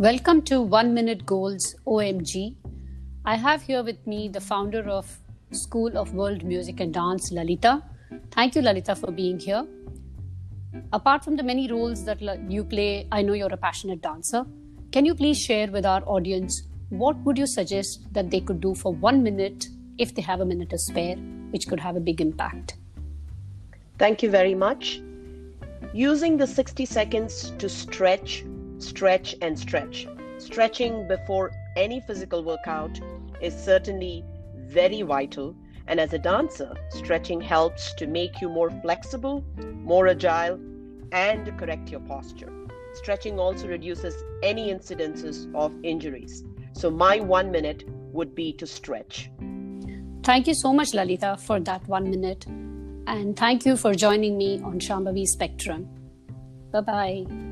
Welcome to One Minute Goals OMG. I have here with me the founder of School of World Music and Dance, Lalita. Thank you, Lalita, for being here. Apart from the many roles that you play, I know you're a passionate dancer. Can you please share with our audience what would you suggest that they could do for one minute if they have a minute to spare, which could have a big impact? Thank you very much. Using the 60 seconds to stretch, stretch, and stretch. Stretching before any physical workout is certainly very vital. And as a dancer, stretching helps to make you more flexible, more agile, and correct your posture. Stretching also reduces any incidences of injuries. So, my one minute would be to stretch. Thank you so much, Lalita, for that one minute. And thank you for joining me on Shambhavi Spectrum. Bye bye.